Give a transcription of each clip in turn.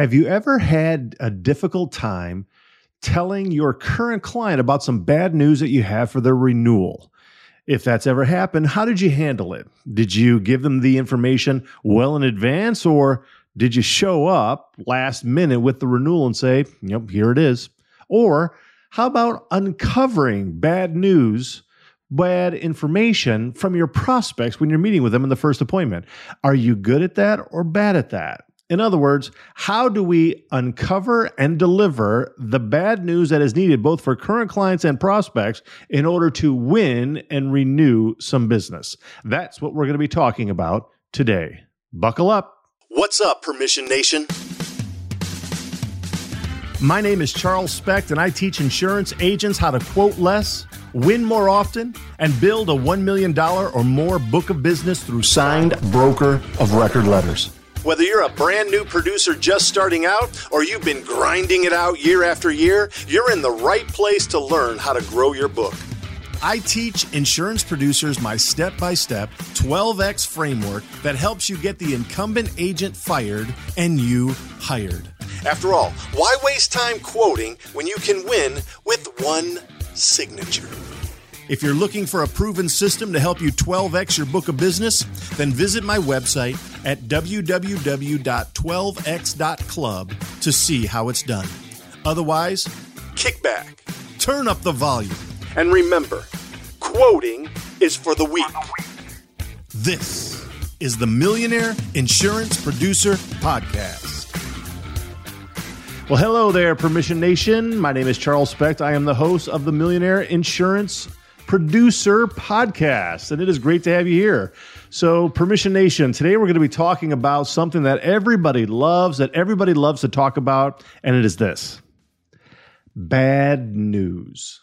Have you ever had a difficult time telling your current client about some bad news that you have for their renewal? If that's ever happened, how did you handle it? Did you give them the information well in advance or did you show up last minute with the renewal and say, yep, here it is? Or how about uncovering bad news, bad information from your prospects when you're meeting with them in the first appointment? Are you good at that or bad at that? In other words, how do we uncover and deliver the bad news that is needed both for current clients and prospects in order to win and renew some business? That's what we're going to be talking about today. Buckle up. What's up, Permission Nation? My name is Charles Specht, and I teach insurance agents how to quote less, win more often, and build a $1 million or more book of business through signed broker of record letters. Whether you're a brand new producer just starting out or you've been grinding it out year after year, you're in the right place to learn how to grow your book. I teach insurance producers my step by step 12x framework that helps you get the incumbent agent fired and you hired. After all, why waste time quoting when you can win with one signature? If you're looking for a proven system to help you 12x your book of business, then visit my website at www.12x.club to see how it's done. Otherwise, kick back, turn up the volume, and remember quoting is for the weak. This is the Millionaire Insurance Producer Podcast. Well, hello there, Permission Nation. My name is Charles Specht. I am the host of the Millionaire Insurance Producer Podcast, and it is great to have you here. So, Permission Nation, today we're going to be talking about something that everybody loves, that everybody loves to talk about, and it is this bad news.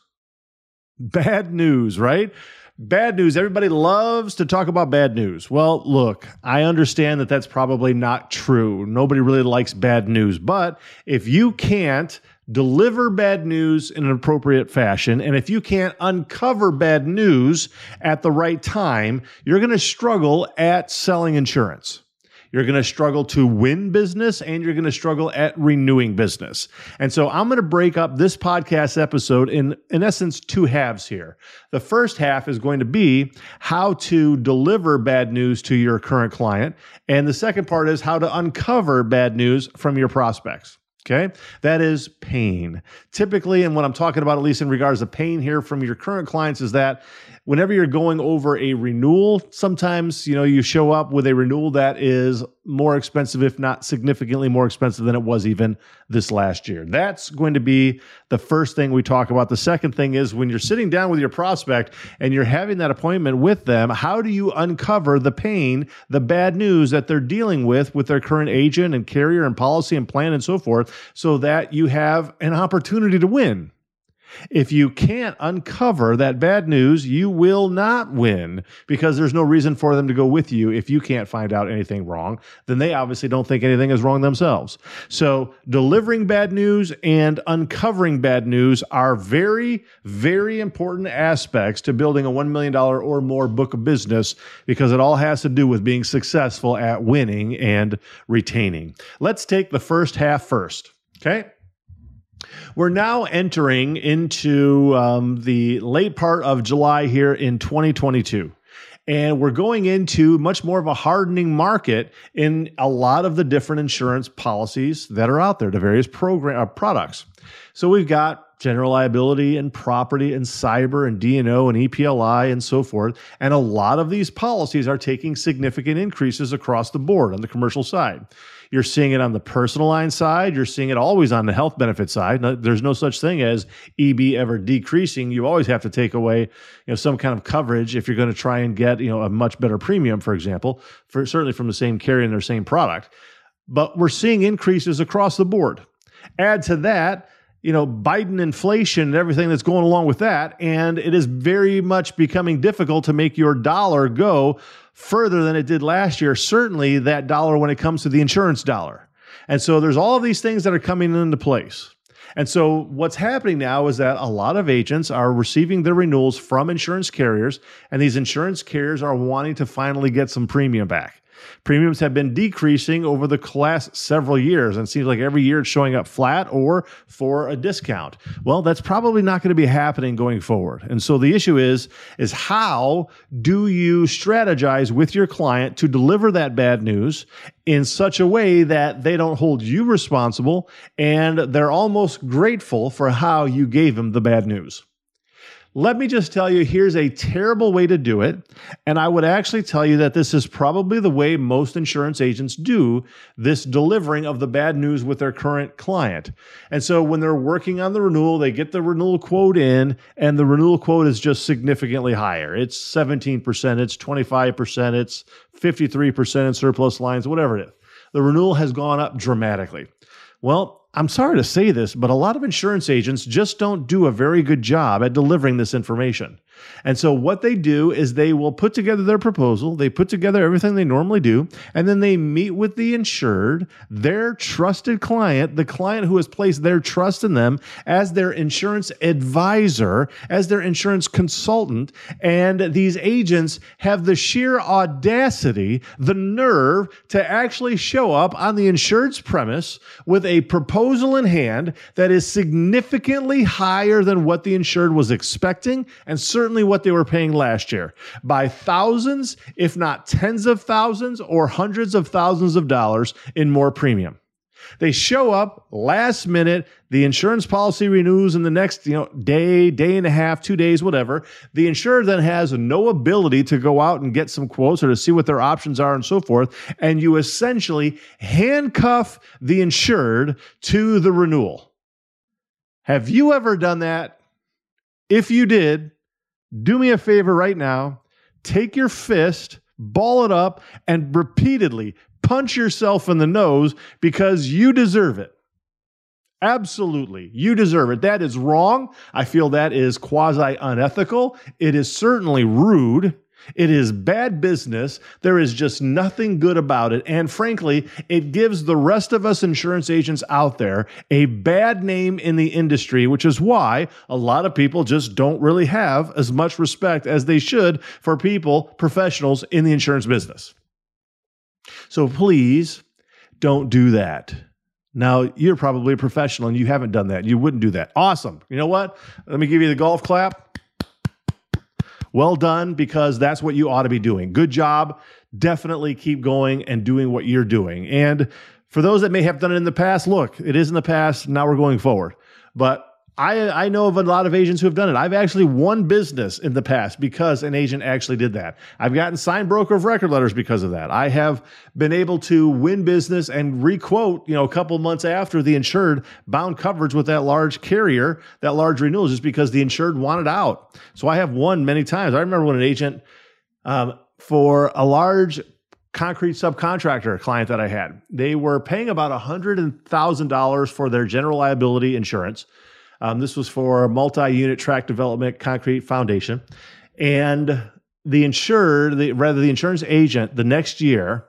Bad news, right? Bad news. Everybody loves to talk about bad news. Well, look, I understand that that's probably not true. Nobody really likes bad news. But if you can't deliver bad news in an appropriate fashion, and if you can't uncover bad news at the right time, you're going to struggle at selling insurance. You're going to struggle to win business and you're going to struggle at renewing business. And so I'm going to break up this podcast episode in, in essence, two halves here. The first half is going to be how to deliver bad news to your current client. And the second part is how to uncover bad news from your prospects. Okay. That is pain. Typically, and what I'm talking about, at least in regards to pain here from your current clients, is that whenever you're going over a renewal, sometimes, you know, you show up with a renewal that is more expensive, if not significantly more expensive than it was even this last year. That's going to be the first thing we talk about. The second thing is when you're sitting down with your prospect and you're having that appointment with them, how do you uncover the pain, the bad news that they're dealing with with their current agent and carrier and policy and plan and so forth so that you have an opportunity to win? If you can't uncover that bad news, you will not win because there's no reason for them to go with you if you can't find out anything wrong. Then they obviously don't think anything is wrong themselves. So, delivering bad news and uncovering bad news are very, very important aspects to building a $1 million or more book of business because it all has to do with being successful at winning and retaining. Let's take the first half first. Okay. We're now entering into um, the late part of July here in 2022. And we're going into much more of a hardening market in a lot of the different insurance policies that are out there, the various program uh, products. So we've got general liability and property and cyber and D&O and EPLI and so forth. And a lot of these policies are taking significant increases across the board on the commercial side. You're seeing it on the personal line side. You're seeing it always on the health benefit side. There's no such thing as EB ever decreasing. You always have to take away, you know, some kind of coverage if you're going to try and get, you know, a much better premium, for example, for certainly from the same carrier and their same product. But we're seeing increases across the board. Add to that, you know, Biden inflation and everything that's going along with that. And it is very much becoming difficult to make your dollar go further than it did last year, certainly that dollar when it comes to the insurance dollar. And so there's all of these things that are coming into place. And so what's happening now is that a lot of agents are receiving their renewals from insurance carriers, and these insurance carriers are wanting to finally get some premium back. Premiums have been decreasing over the last several years, and seems like every year it's showing up flat or for a discount. Well, that's probably not going to be happening going forward. And so the issue is, is how do you strategize with your client to deliver that bad news in such a way that they don't hold you responsible and they're almost grateful for how you gave them the bad news? Let me just tell you here's a terrible way to do it. And I would actually tell you that this is probably the way most insurance agents do this delivering of the bad news with their current client. And so when they're working on the renewal, they get the renewal quote in, and the renewal quote is just significantly higher. It's 17%, it's 25%, it's 53% in surplus lines, whatever it is. The renewal has gone up dramatically. Well, I'm sorry to say this, but a lot of insurance agents just don't do a very good job at delivering this information. And so what they do is they will put together their proposal, they put together everything they normally do, and then they meet with the insured, their trusted client, the client who has placed their trust in them as their insurance advisor, as their insurance consultant, and these agents have the sheer audacity, the nerve to actually show up on the insured's premise with a proposal in hand that is significantly higher than what the insured was expecting and certainly certainly what they were paying last year by thousands, if not tens of thousands or hundreds of thousands of dollars in more premium. They show up last minute. The insurance policy renews in the next, you know, day, day and a half, two days, whatever. The insurer then has no ability to go out and get some quotes or to see what their options are and so forth. And you essentially handcuff the insured to the renewal. Have you ever done that? If you did, do me a favor right now. Take your fist, ball it up, and repeatedly punch yourself in the nose because you deserve it. Absolutely. You deserve it. That is wrong. I feel that is quasi unethical. It is certainly rude. It is bad business. There is just nothing good about it. And frankly, it gives the rest of us insurance agents out there a bad name in the industry, which is why a lot of people just don't really have as much respect as they should for people, professionals in the insurance business. So please don't do that. Now, you're probably a professional and you haven't done that. You wouldn't do that. Awesome. You know what? Let me give you the golf clap. Well done, because that's what you ought to be doing. Good job. Definitely keep going and doing what you're doing. And for those that may have done it in the past, look, it is in the past. Now we're going forward. But I, I know of a lot of agents who have done it. I've actually won business in the past because an agent actually did that. I've gotten signed broker of record letters because of that. I have been able to win business and requote, you know, a couple months after the insured bound coverage with that large carrier, that large renewal, just because the insured wanted out. So I have won many times. I remember when an agent um, for a large concrete subcontractor client that I had, they were paying about a hundred thousand dollars for their general liability insurance um, this was for multi-unit tract development concrete foundation, and the insured, the, rather the insurance agent, the next year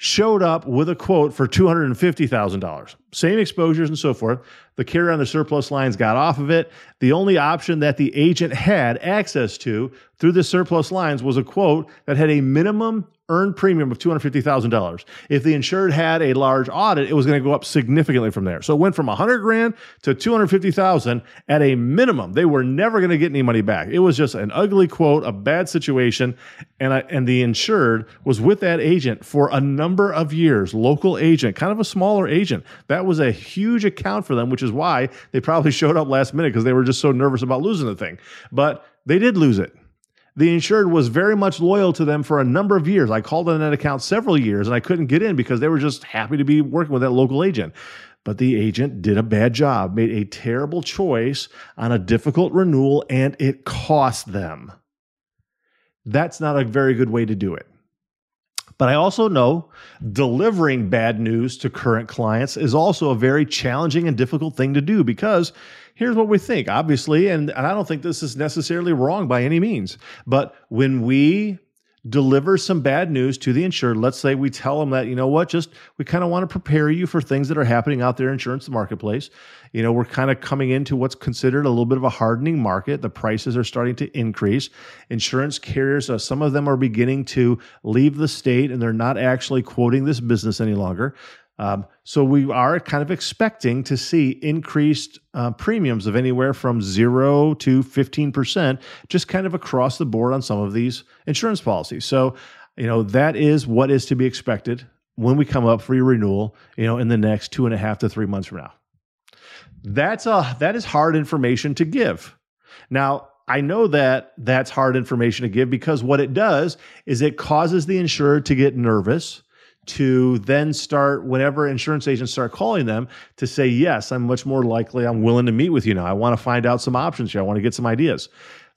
showed up with a quote for $250,000. Same exposures and so forth. The carrier on the surplus lines got off of it. The only option that the agent had access to through the surplus lines was a quote that had a minimum earned premium of $250,000. If the insured had a large audit, it was going to go up significantly from there. So it went from 100 grand to 250,000 at a minimum. They were never going to get any money back. It was just an ugly quote, a bad situation, and I, and the insured was with that agent for a number of years, local agent, kind of a smaller agent. That was a huge account for them, which is why they probably showed up last minute because they were just so nervous about losing the thing. But they did lose it the insured was very much loyal to them for a number of years. I called on that account several years and I couldn't get in because they were just happy to be working with that local agent. But the agent did a bad job, made a terrible choice on a difficult renewal, and it cost them. That's not a very good way to do it. But I also know delivering bad news to current clients is also a very challenging and difficult thing to do because here's what we think, obviously, and, and I don't think this is necessarily wrong by any means. But when we deliver some bad news to the insured. Let's say we tell them that, you know what, just we kind of want to prepare you for things that are happening out there in insurance marketplace. You know, we're kind of coming into what's considered a little bit of a hardening market. The prices are starting to increase. Insurance carriers, uh, some of them are beginning to leave the state and they're not actually quoting this business any longer. Um, so we are kind of expecting to see increased uh, premiums of anywhere from zero to 15%, just kind of across the board on some of these insurance policies. So, you know, that is what is to be expected when we come up for your renewal, you know, in the next two and a half to three months from now. That's a that is hard information to give. Now, I know that that's hard information to give because what it does is it causes the insured to get nervous to then start whenever insurance agents start calling them to say yes i'm much more likely i'm willing to meet with you now. I want to find out some options here. I want to get some ideas.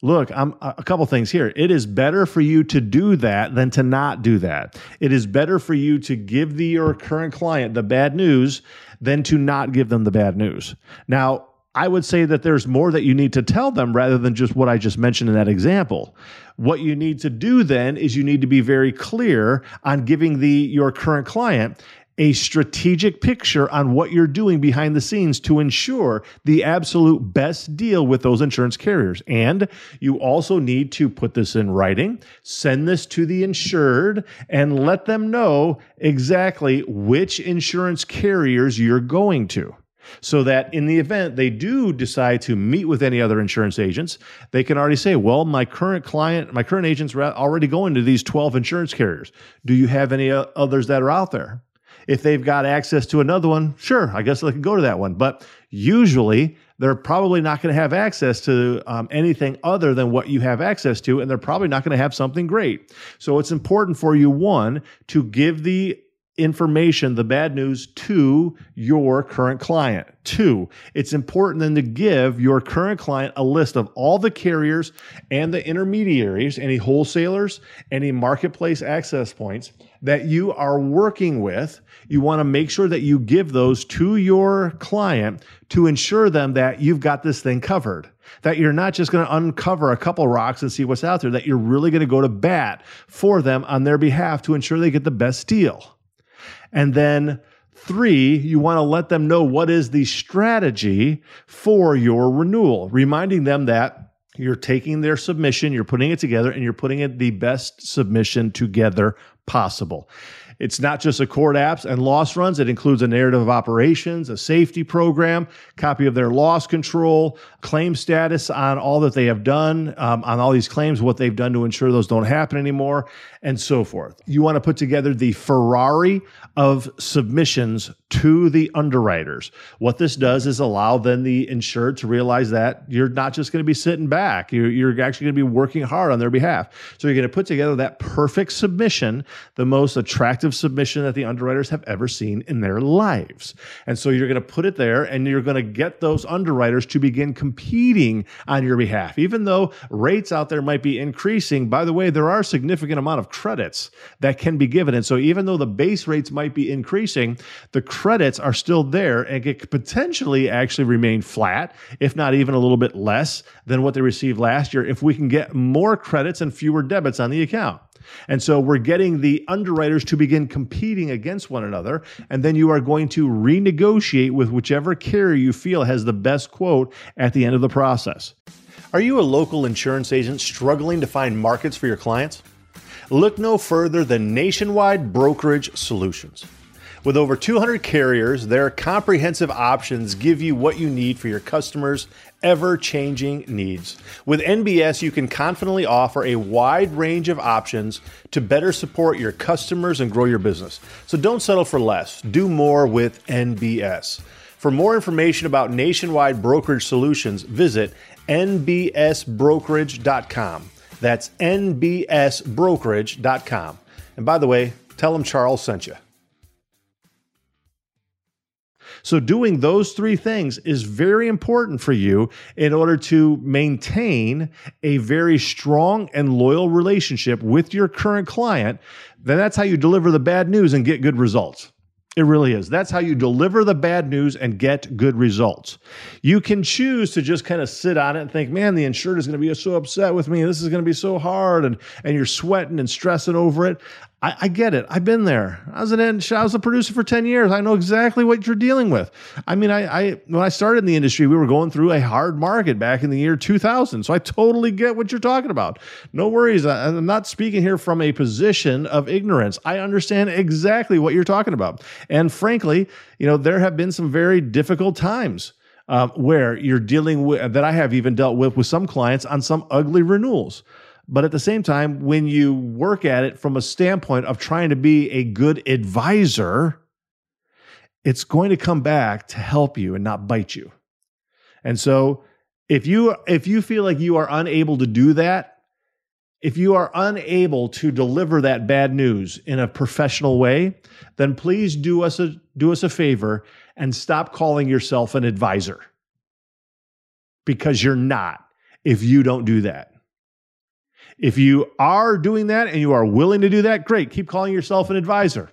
Look i'm a couple things here. It is better for you to do that than to not do that. It is better for you to give the your current client the bad news than to not give them the bad news. Now I would say that there's more that you need to tell them rather than just what I just mentioned in that example. What you need to do then is you need to be very clear on giving the your current client a strategic picture on what you're doing behind the scenes to ensure the absolute best deal with those insurance carriers. And you also need to put this in writing, send this to the insured, and let them know exactly which insurance carriers you're going to so that in the event they do decide to meet with any other insurance agents, they can already say, well, my current client, my current agents are already going to these 12 insurance carriers. Do you have any others that are out there? If they've got access to another one, sure, I guess they can go to that one. But usually they're probably not going to have access to um, anything other than what you have access to, and they're probably not going to have something great. So it's important for you, one, to give the information, the bad news, to your current client. Two, it's important then to give your current client a list of all the carriers and the intermediaries, any wholesalers, any marketplace access points that you are working with. You want to make sure that you give those to your client to ensure them that you've got this thing covered. That you're not just going to uncover a couple rocks and see what's out there, that you're really going to go to bat for them on their behalf to ensure they get the best deal. And then Three, you want to let them know what is the strategy for your renewal, reminding them that you're taking their submission, you're putting it together, and you're putting it the best submission together possible. It's not just ACORD apps and loss runs. It includes a narrative of operations, a safety program, copy of their loss control, claim status on all that they have done um, on all these claims, what they've done to ensure those don't happen anymore, and so forth. You want to put together the Ferrari of submissions to the underwriters. What this does is allow then the insured to realize that you're not just going to be sitting back, you're, you're actually going to be working hard on their behalf. So you're going to put together that perfect submission, the most attractive submission that the underwriters have ever seen in their lives. And so you're going to put it there and you're going to get those underwriters to begin competing on your behalf. Even though rates out there might be increasing, by the way, there are a significant amount of credits that can be given. And so even though the base rates might be increasing, the credits are still there and could potentially actually remain flat, if not even a little bit less than what they received last year, if we can get more credits and fewer debits on the account. And so we're getting the underwriters to begin competing against one another. And then you are going to renegotiate with whichever carrier you feel has the best quote at the end of the process. Are you a local insurance agent struggling to find markets for your clients? Look no further than Nationwide Brokerage Solutions. With over 200 carriers, their comprehensive options give you what you need for your customers' ever changing needs. With NBS, you can confidently offer a wide range of options to better support your customers and grow your business. So don't settle for less, do more with NBS. For more information about nationwide brokerage solutions, visit nbsbrokerage.com. That's nbsbrokerage.com. And by the way, tell them Charles sent you. So, doing those three things is very important for you in order to maintain a very strong and loyal relationship with your current client. Then that's how you deliver the bad news and get good results. It really is. That's how you deliver the bad news and get good results. You can choose to just kind of sit on it and think, man, the insured is going to be so upset with me. This is going to be so hard. And, and you're sweating and stressing over it. I, I, get it. I've been there. I was an I was a producer for 10 years. I know exactly what you're dealing with. I mean, I, I when I started in the industry, we were going through a hard market back in the year 2000. So I totally get what you're talking about. No worries. I, I'm not speaking here from a position of ignorance. I understand exactly what you're talking about. And frankly, you know, there have been some very difficult times. Um, where you're dealing with that I have even dealt with with some clients on some ugly renewals. But at the same time, when you work at it from a standpoint of trying to be a good advisor, it's going to come back to help you and not bite you. And so if you if you feel like you are unable to do that, if you are unable to deliver that bad news in a professional way, then please do us a do us a favor and stop calling yourself an advisor. Because you're not if you don't do that. If you are doing that and you are willing to do that, great. Keep calling yourself an advisor.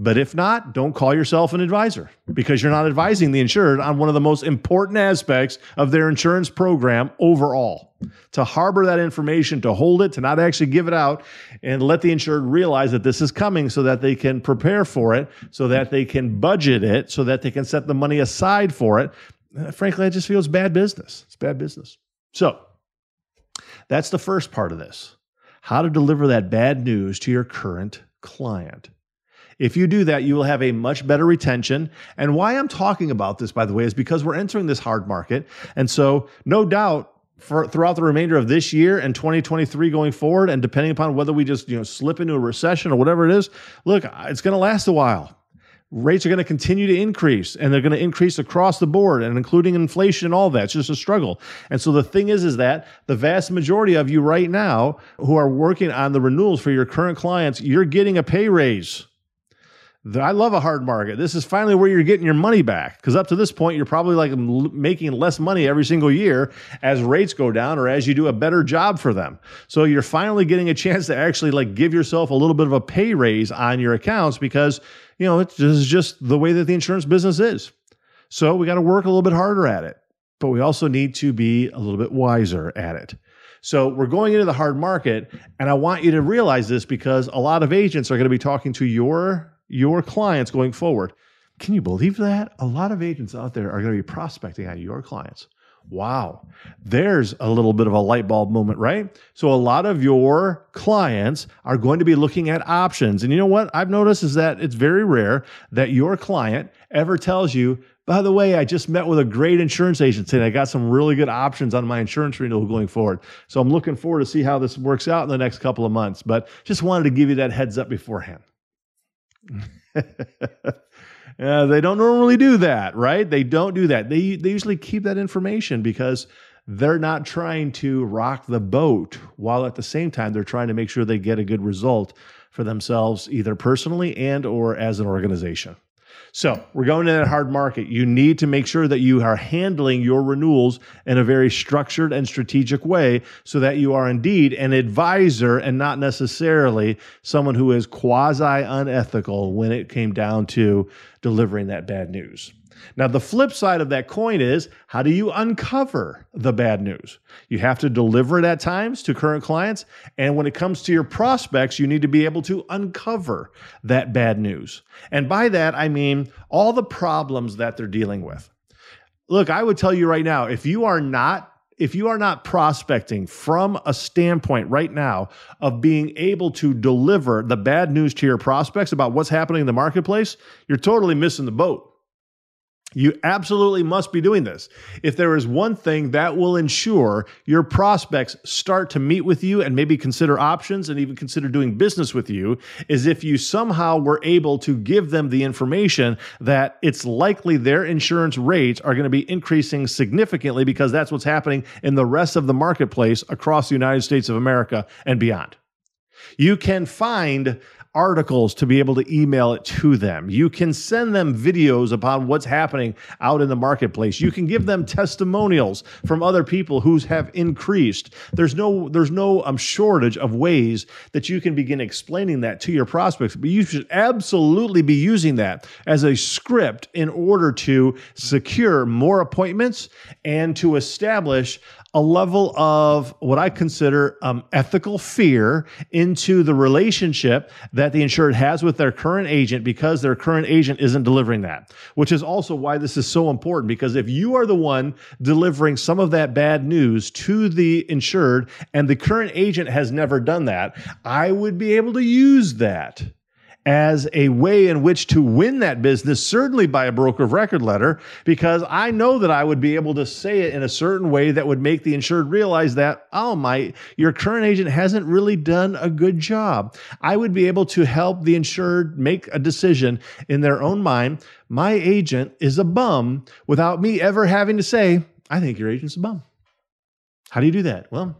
But if not, don't call yourself an advisor because you're not advising the insured on one of the most important aspects of their insurance program overall. To harbor that information, to hold it, to not actually give it out, and let the insured realize that this is coming so that they can prepare for it, so that they can budget it, so that they can set the money aside for it. Uh, frankly, I just feel it's bad business. It's bad business. So, that's the first part of this how to deliver that bad news to your current client. If you do that, you will have a much better retention. And why I'm talking about this, by the way, is because we're entering this hard market. And so, no doubt, for throughout the remainder of this year and 2023 going forward, and depending upon whether we just you know slip into a recession or whatever it is, look, it's going to last a while rates are going to continue to increase and they're going to increase across the board and including inflation and all that it's just a struggle and so the thing is is that the vast majority of you right now who are working on the renewals for your current clients you're getting a pay raise I love a hard market. This is finally where you're getting your money back because up to this point, you're probably like making less money every single year as rates go down or as you do a better job for them. So you're finally getting a chance to actually like give yourself a little bit of a pay raise on your accounts because you know, it's just, just the way that the insurance business is. So we got to work a little bit harder at it, but we also need to be a little bit wiser at it. So we're going into the hard market, and I want you to realize this because a lot of agents are going to be talking to your your clients going forward. Can you believe that? A lot of agents out there are going to be prospecting on your clients. Wow, there's a little bit of a light bulb moment, right? So, a lot of your clients are going to be looking at options. And you know what I've noticed is that it's very rare that your client ever tells you, by the way, I just met with a great insurance agent and I got some really good options on my insurance renewal going forward. So, I'm looking forward to see how this works out in the next couple of months. But just wanted to give you that heads up beforehand. They don't normally do that, right? They don't do that. They they usually keep that information because they're not trying to rock the boat while at the same time they're trying to make sure they get a good result for themselves either personally and or as an organization. So we're going in that hard market. You need to make sure that you are handling your renewals in a very structured and strategic way so that you are indeed an advisor and not necessarily someone who is quasi unethical when it came down to delivering that bad news. Now, the flip side of that coin is how do you uncover the bad news? You have to deliver it at times to current clients. And when it comes to your prospects, you need to be able to uncover that bad news. And by that, I mean all the problems that they're dealing with. Look, I would tell you right now if you are not if you are not prospecting from a standpoint right now of being able to deliver the bad news to your prospects about what's happening in the marketplace, you're totally missing the boat. You absolutely must be doing this. If there is one thing that will ensure your prospects start to meet with you and maybe consider options and even consider doing business with you, is if you somehow were able to give them the information that it's likely their insurance rates are going to be increasing significantly because that's what's happening in the rest of the marketplace across the United States of America and beyond. You can find articles to be able to email it to them. You can send them videos upon what's happening out in the marketplace. You can give them testimonials from other people who have increased. There's no there's no um, shortage of ways that you can begin explaining that to your prospects. But you should absolutely be using that as a script in order to secure more appointments and to establish a level of what I consider um, ethical fear into the relationship that the insured has with their current agent because their current agent isn't delivering that, which is also why this is so important. Because if you are the one delivering some of that bad news to the insured and the current agent has never done that, I would be able to use that as a way in which to win that business, certainly by a broker of record letter, because I know that I would be able to say it in a certain way that would make the insured realize that, oh, my, your current agent hasn't really done a good job. I would be able to help the insured make a decision in their own mind. My agent is a bum without me ever having to say, I think your agent's a bum. How do you do that? Well,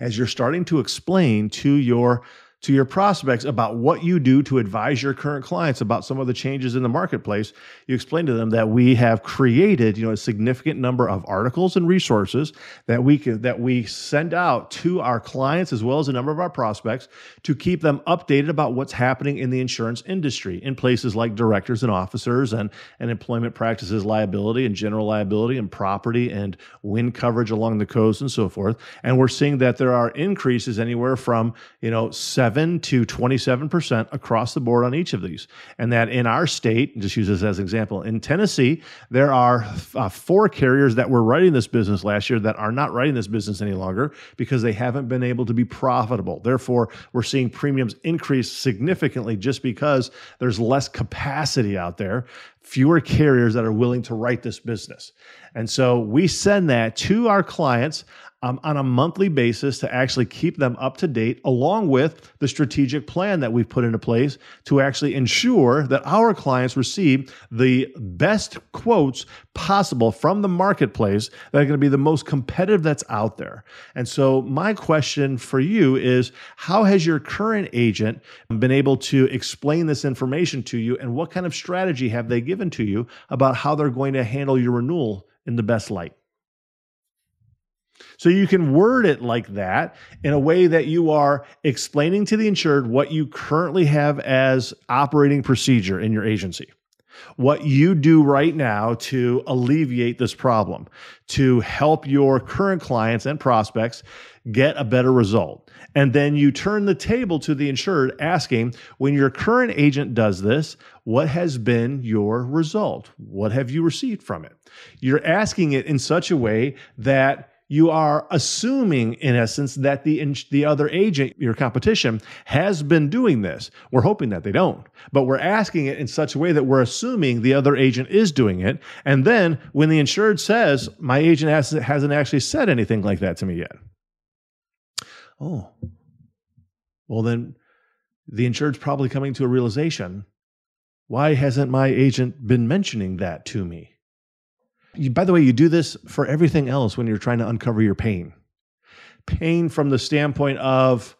as you're starting to explain to your to your prospects about what you do to advise your current clients about some of the changes in the marketplace. You explain to them that we have created, you know, a significant number of articles and resources that we can, that we send out to our clients as well as a number of our prospects to keep them updated about what's happening in the insurance industry in places like directors and officers and, and employment practices liability and general liability and property and wind coverage along the coast and so forth. And we're seeing that there are increases anywhere from, you know, seven 7 to 27% across the board on each of these. And that in our state, just use this as an example, in Tennessee, there are uh, four carriers that were writing this business last year that are not writing this business any longer because they haven't been able to be profitable. Therefore, we're seeing premiums increase significantly just because there's less capacity out there fewer carriers that are willing to write this business. And so we send that to our clients um, on a monthly basis to actually keep them up to date, along with the strategic plan that we've put into place to actually ensure that our clients receive the best quotes possible from the marketplace that are going to be the most competitive that's out there. And so, my question for you is how has your current agent been able to explain this information to you, and what kind of strategy have they given to you about how they're going to handle your renewal in the best light? So you can word it like that in a way that you are explaining to the insured what you currently have as operating procedure in your agency. What you do right now to alleviate this problem, to help your current clients and prospects get a better result. And then you turn the table to the insured asking, when your current agent does this, what has been your result? What have you received from it? You're asking it in such a way that you are assuming, in essence, that the the other agent, your competition, has been doing this. We're hoping that they don't, but we're asking it in such a way that we're assuming the other agent is doing it. And then when the insured says, "My agent hasn't, hasn't actually said anything like that to me yet," oh, well then the insured's probably coming to a realization: Why hasn't my agent been mentioning that to me? You, by the way, you do this for everything else when you're trying to uncover your pain. Pain from the standpoint of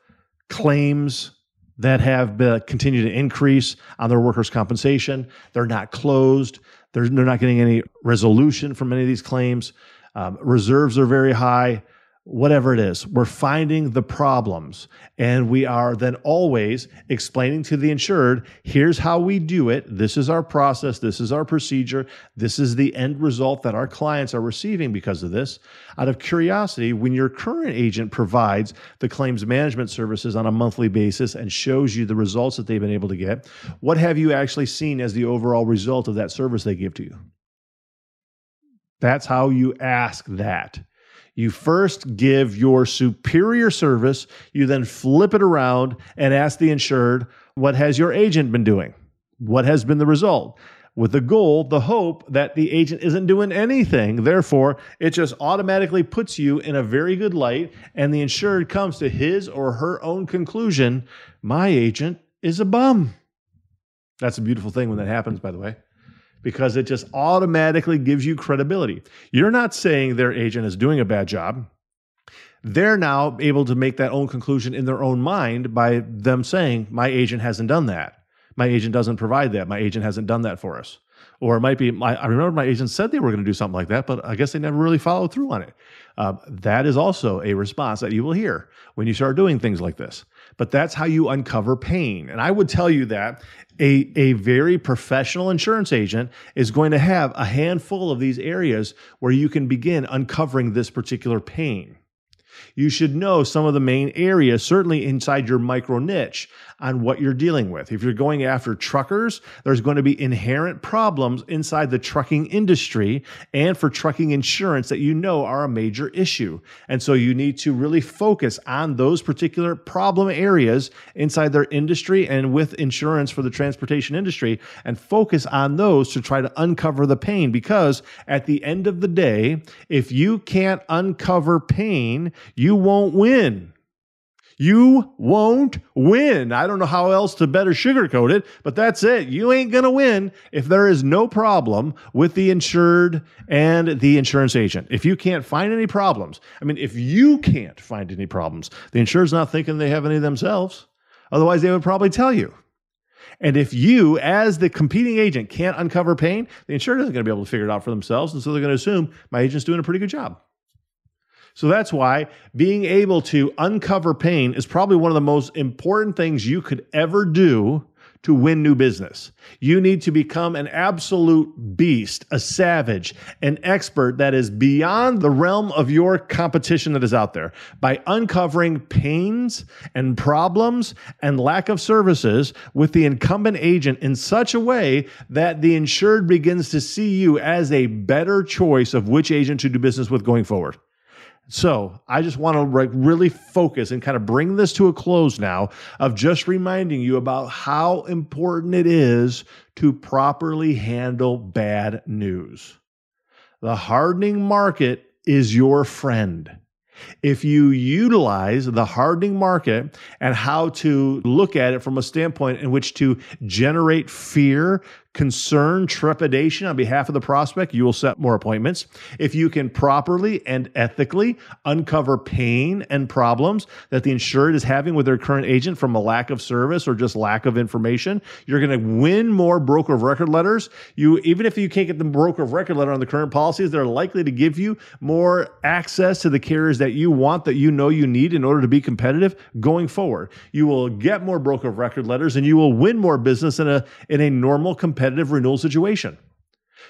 claims that have been, continued to increase on their workers' compensation. They're not closed. They're, they're not getting any resolution from any of these claims. Um, reserves are very high whatever it is, we're finding the problems and we are then always explaining to the insured here's how we do it. This is our process. This is our procedure. This is the end result that our clients are receiving because of this. Out of curiosity, when your current agent provides the claims management services on a monthly basis and shows you the results that they've been able to get, what have you actually seen as the overall result of that service they give to you? That's how you ask that. You first give your superior service, you then flip it around and ask the insured, what has your agent been doing? What has been the result? With the goal, the hope that the agent isn't doing anything. Therefore, it just automatically puts you in a very good light, and the insured comes to his or her own conclusion my agent is a bum. That's a beautiful thing when that happens, by the way because it just automatically gives you credibility. You're not saying their agent is doing a bad job. they're now able to make that own conclusion in their own mind by them saying, My agent hasn't done that. My agent doesn't provide that. My agent hasn't done that for us. Or it might be, I remember my agent said they were going to do something like that, but I guess they never really followed through on it. Uh, that is also a response that you will hear when you start doing things like this. But that's how you uncover pain. And I would tell you that a, a very professional insurance agent is going to have a handful of these areas where you can begin uncovering this particular pain you should know some of the main areas, certainly inside your micro niche, on what you're dealing with. If you're going after truckers, there's going to be inherent problems inside the trucking industry and for trucking insurance that you know are a major issue. And so you need to really focus on those particular problem areas inside their industry and with insurance for the transportation industry and focus on those to try to uncover the pain. Because at the end of the day, if you can't uncover pain, you won't win. You won't win. I don't know how else to better sugarcoat it, but that's it. You ain't going to win if there is no problem with the insured and the insurance agent. If you can't find any problems, I mean, if you can't find any problems, the insured's not thinking they have any themselves. Otherwise, they would probably tell you. And if you, as the competing agent, can't uncover pain, the insured isn't going to be able to figure it out for themselves. And so they're going to assume my agent's doing a pretty good job. So that's why being able to uncover pain is probably one of the most important things you could ever do to win new business. You need to become an absolute beast, a savage, an expert that is beyond the realm of your competition that is out there by uncovering pains and problems and lack of services with the incumbent agent in such a way that the insured begins to see you as a better choice of which agent to do business with going forward. So I just want to like really focus and kind of bring this to a close now of just reminding you about how important it is to properly handle bad news. The hardening market is your friend. If you utilize the hardening market and how to look at it from a standpoint in which to generate fear, concern, trepidation on behalf of the prospect, you will set more appointments. If you can properly and ethically uncover pain and problems that the insured is having with their current agent from a lack of service or just lack of information, you're going to win more broker of record letters. You even if you can't get the broker of record letter on the current policies, they're likely to give you more access to the carriers that you want that you know you need in order to be competitive going forward. You will get more broker of record letters and you will win more business in a in a normal competitive competitive renewal situation.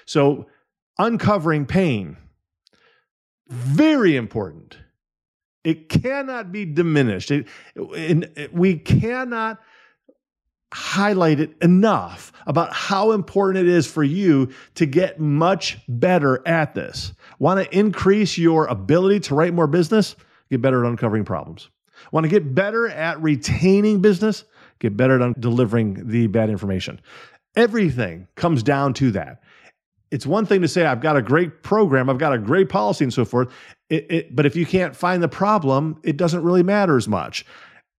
So, uncovering pain, very important. It cannot be diminished. It, it, we cannot highlight it enough about how important it is for you to get much better at this. Want to increase your ability to write more business? Get better at uncovering problems. Want to get better at retaining business? Get better at delivering the bad information. Everything comes down to that. It's one thing to say, I've got a great program, I've got a great policy and so forth. It, it, but if you can't find the problem, it doesn't really matter as much.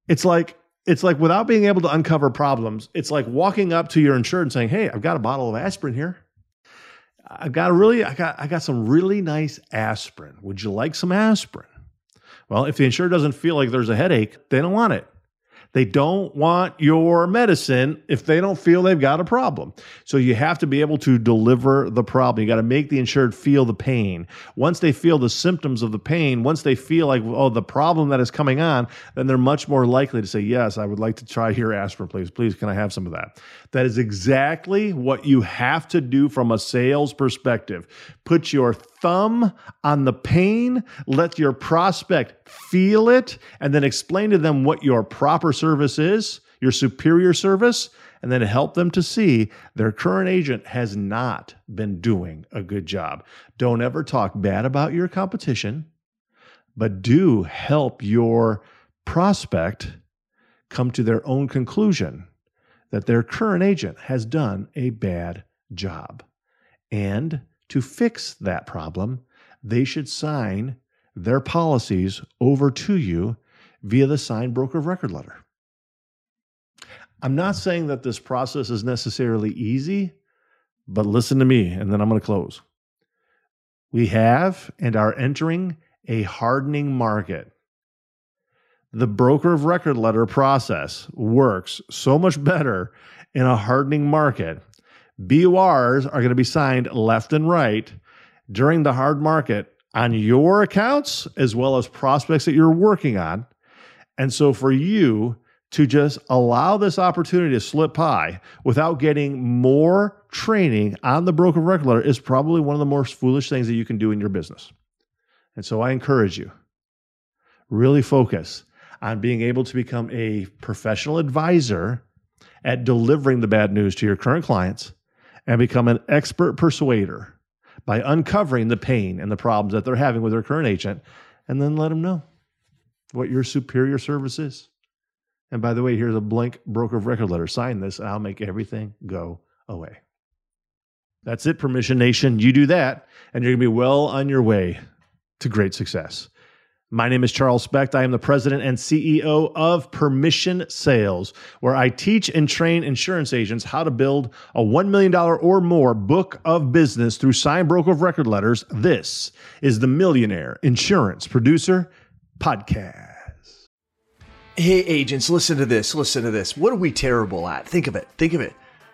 It's like, it's like without being able to uncover problems, it's like walking up to your insured and saying, Hey, I've got a bottle of aspirin here. I've got a really, I got, I got some really nice aspirin. Would you like some aspirin? Well, if the insurer doesn't feel like there's a headache, they don't want it. They don't want your medicine if they don't feel they've got a problem. So you have to be able to deliver the problem. You got to make the insured feel the pain. Once they feel the symptoms of the pain, once they feel like, oh, the problem that is coming on, then they're much more likely to say, yes, I would like to try your aspirin, please. Please, can I have some of that? That is exactly what you have to do from a sales perspective. Put your thumb on the pain, let your prospect feel it, and then explain to them what your proper service is, your superior service, and then help them to see their current agent has not been doing a good job. Don't ever talk bad about your competition, but do help your prospect come to their own conclusion that their current agent has done a bad job. And to fix that problem, they should sign their policies over to you via the signed broker of record letter. I'm not saying that this process is necessarily easy, but listen to me, and then I'm going to close. We have and are entering a hardening market. the broker of record letter process works so much better in a hardening market. BORs are going to be signed left and right during the hard market on your accounts as well as prospects that you're working on. And so for you to just allow this opportunity to slip by without getting more training on the broker record letter is probably one of the most foolish things that you can do in your business. And so I encourage you really focus on being able to become a professional advisor at delivering the bad news to your current clients and become an expert persuader by uncovering the pain and the problems that they're having with their current agent and then let them know what your superior service is. And by the way, here's a blank broker of record letter. Sign this, and I'll make everything go away. That's it, Permission Nation. You do that, and you're going to be well on your way to great success. My name is Charles Specht. I am the president and CEO of Permission Sales, where I teach and train insurance agents how to build a $1 million or more book of business through signed broker of record letters. This is the Millionaire Insurance Producer Podcast. Hey, agents, listen to this. Listen to this. What are we terrible at? Think of it. Think of it